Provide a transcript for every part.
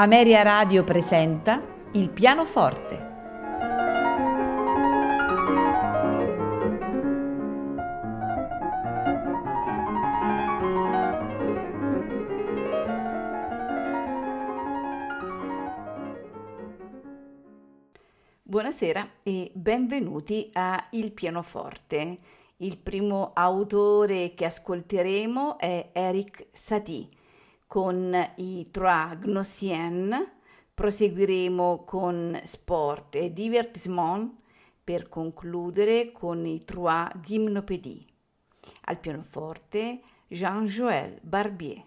Ameria Radio presenta Il pianoforte. Buonasera e benvenuti a Il pianoforte. Il primo autore che ascolteremo è Eric Satie con i Trois Gnossiens, proseguiremo con Sport e Divertissement per concludere con i Trois Gymnopédies. Al pianoforte Jean-Joël Barbier.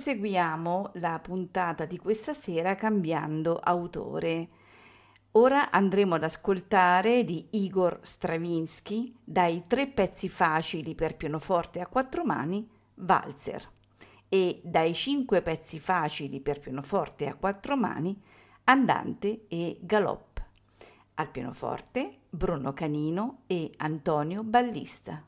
Proseguiamo la puntata di questa sera cambiando autore. Ora andremo ad ascoltare di Igor Stravinsky dai tre pezzi facili per pianoforte a quattro mani Walzer e dai cinque pezzi facili per pianoforte a quattro mani Andante e Galop. Al pianoforte Bruno Canino e Antonio Ballista.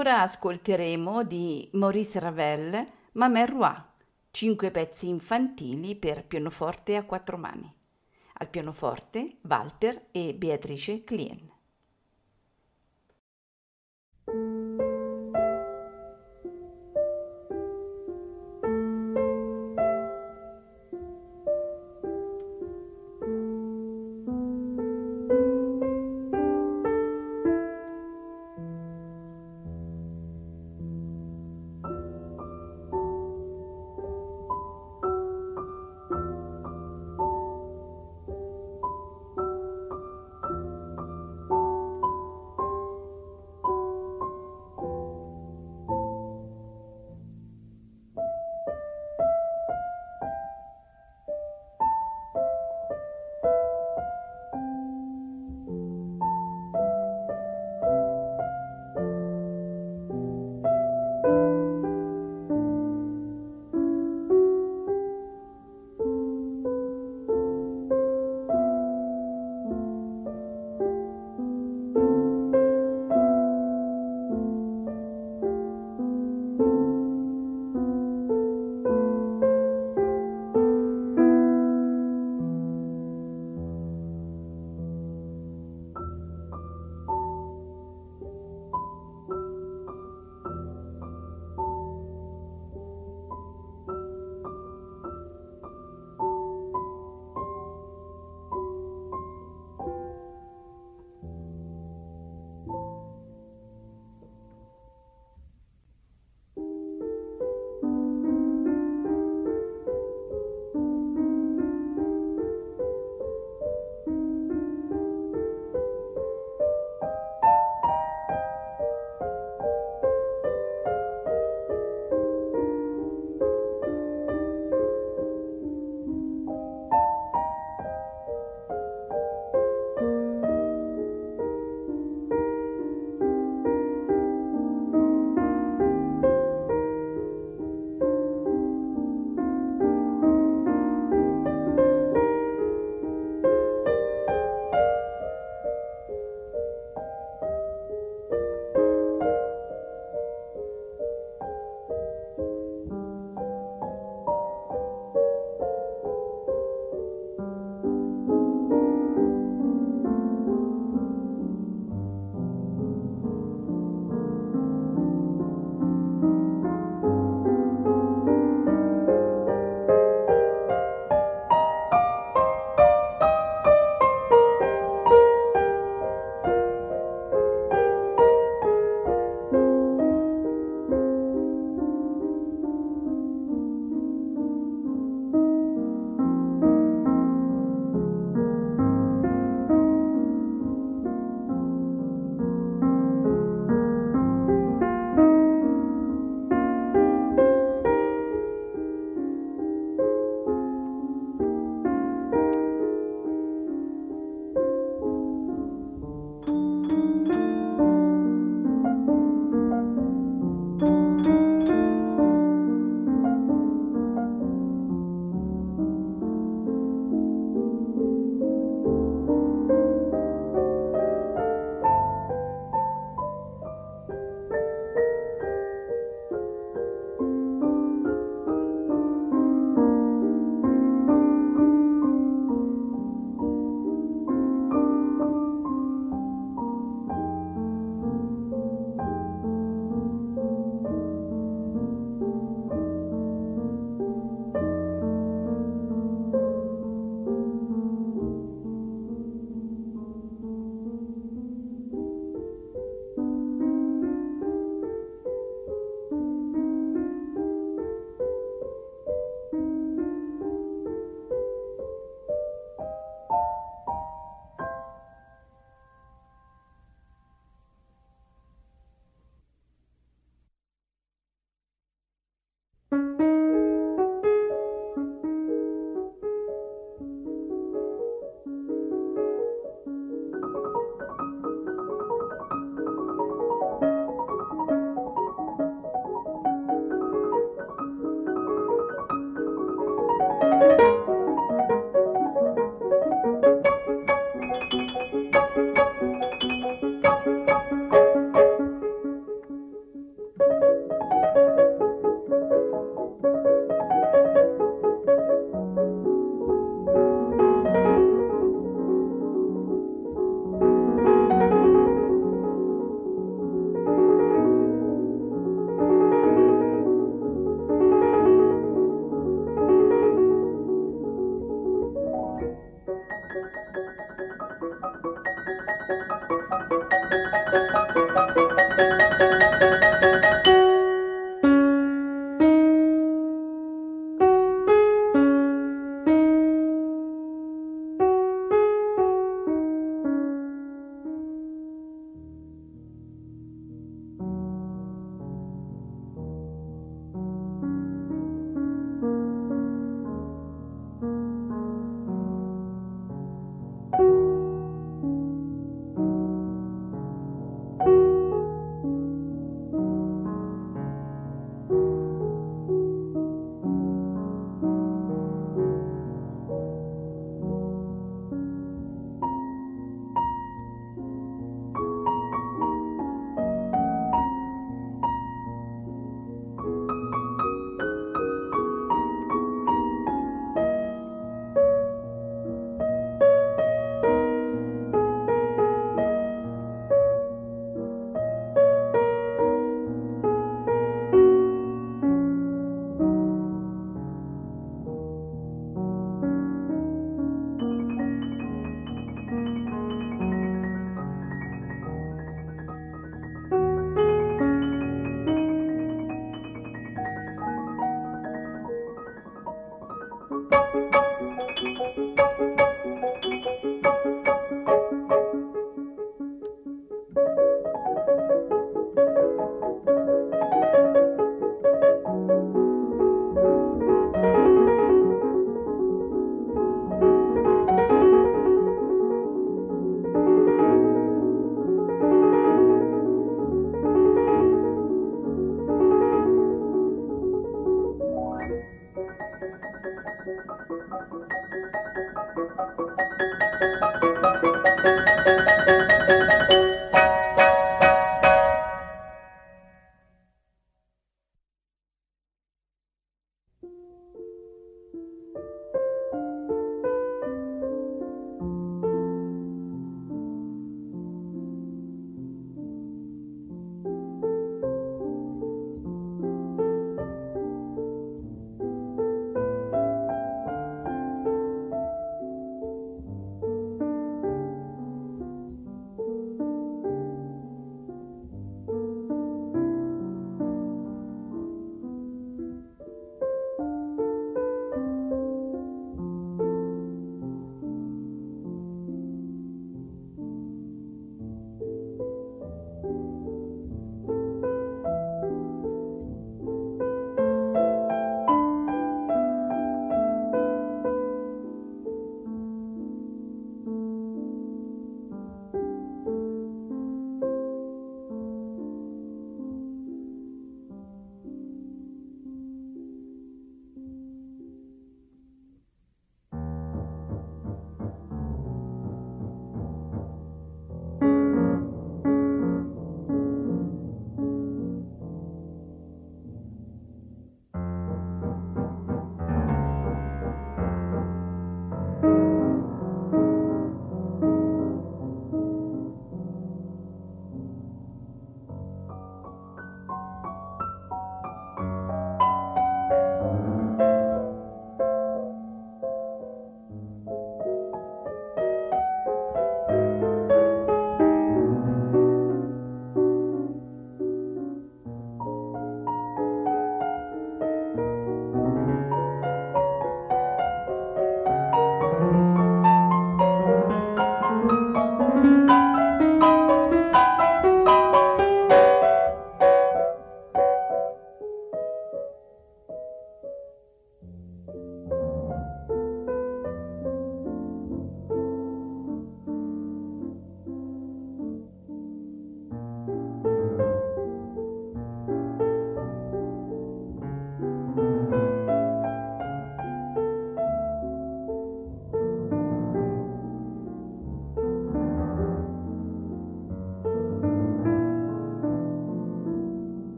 Ora ascolteremo di Maurice Ravel Mamè Roi, cinque pezzi infantili per pianoforte a quattro mani. Al pianoforte Walter e Beatrice Clien.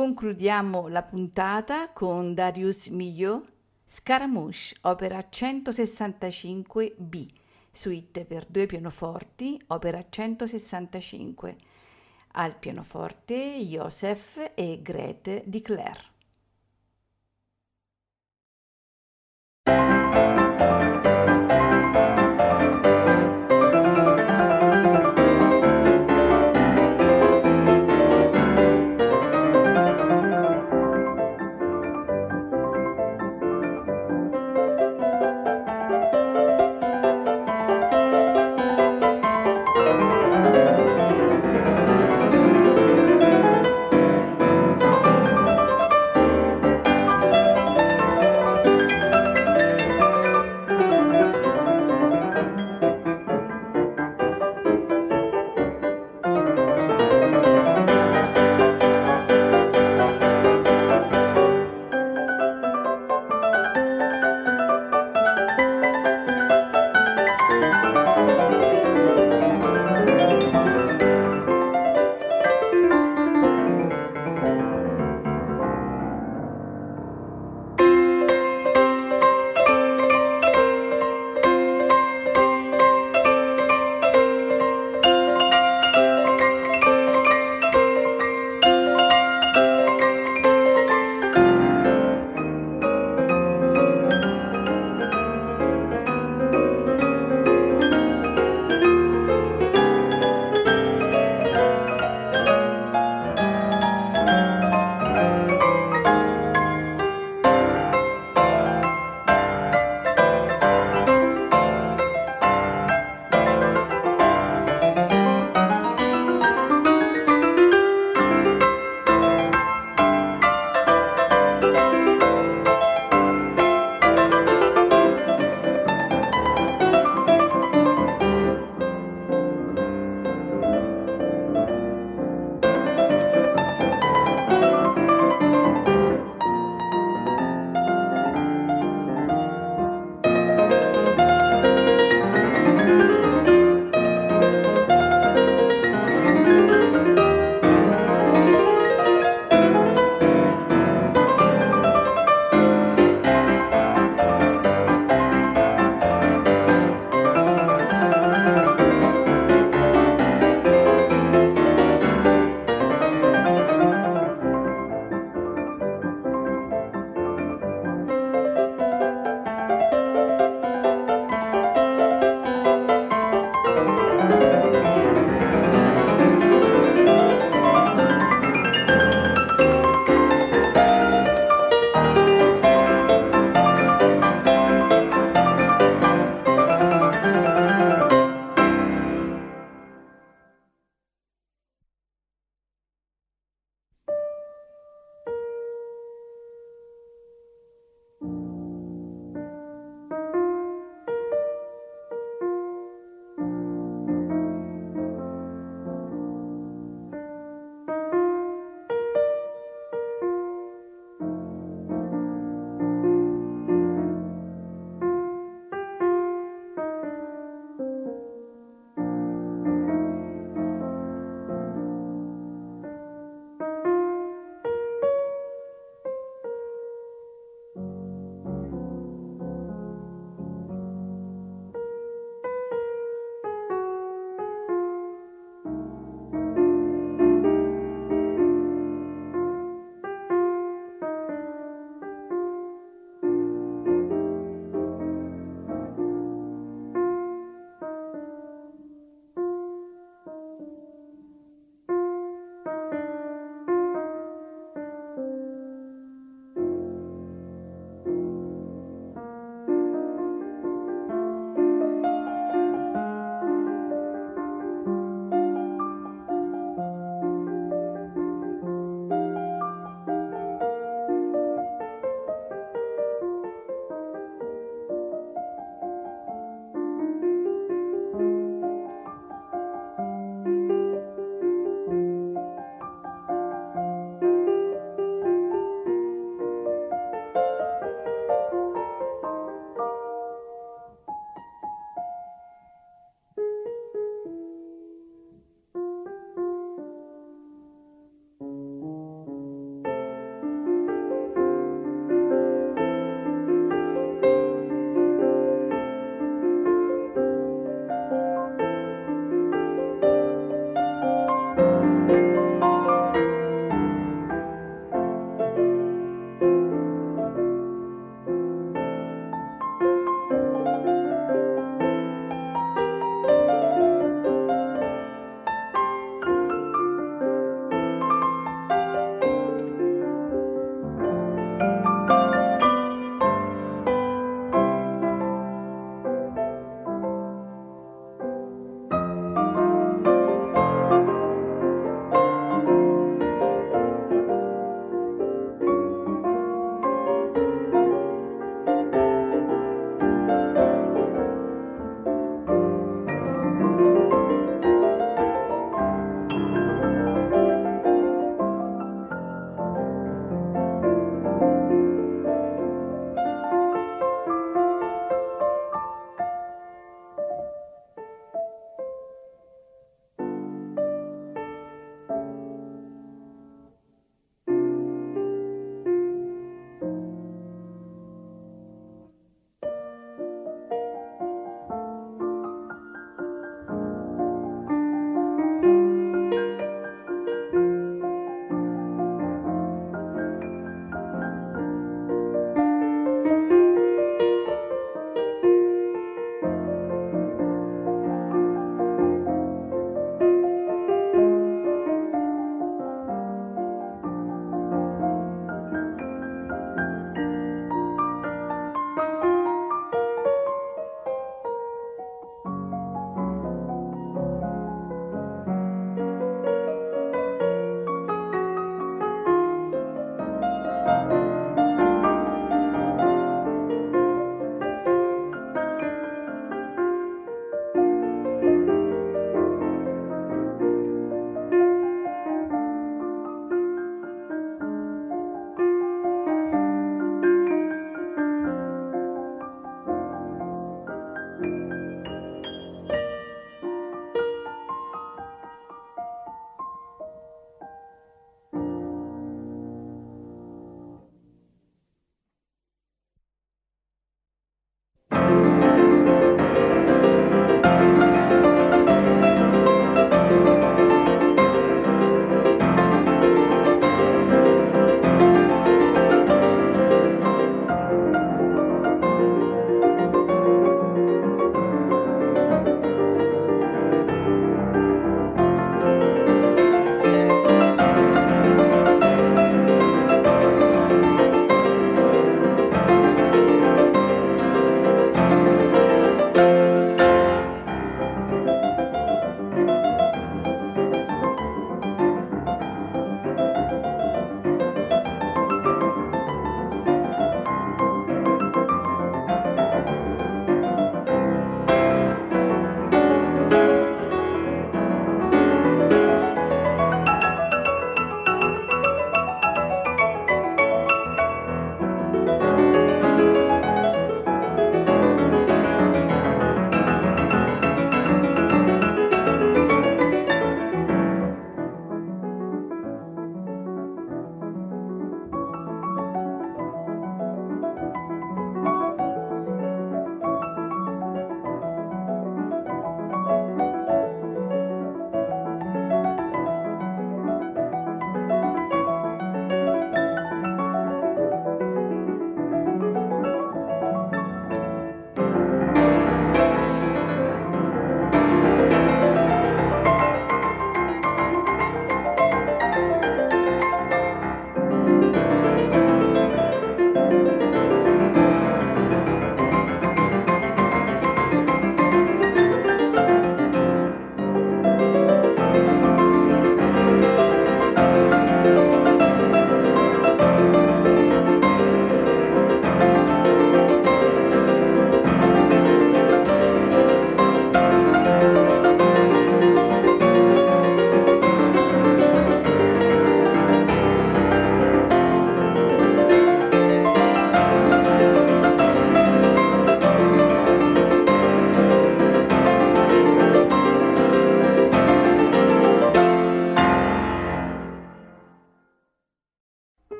Concludiamo la puntata con Darius Milhaud, Scaramouche, opera 165b, suite per due pianoforti, opera 165. Al pianoforte Joseph e Grete di Clare.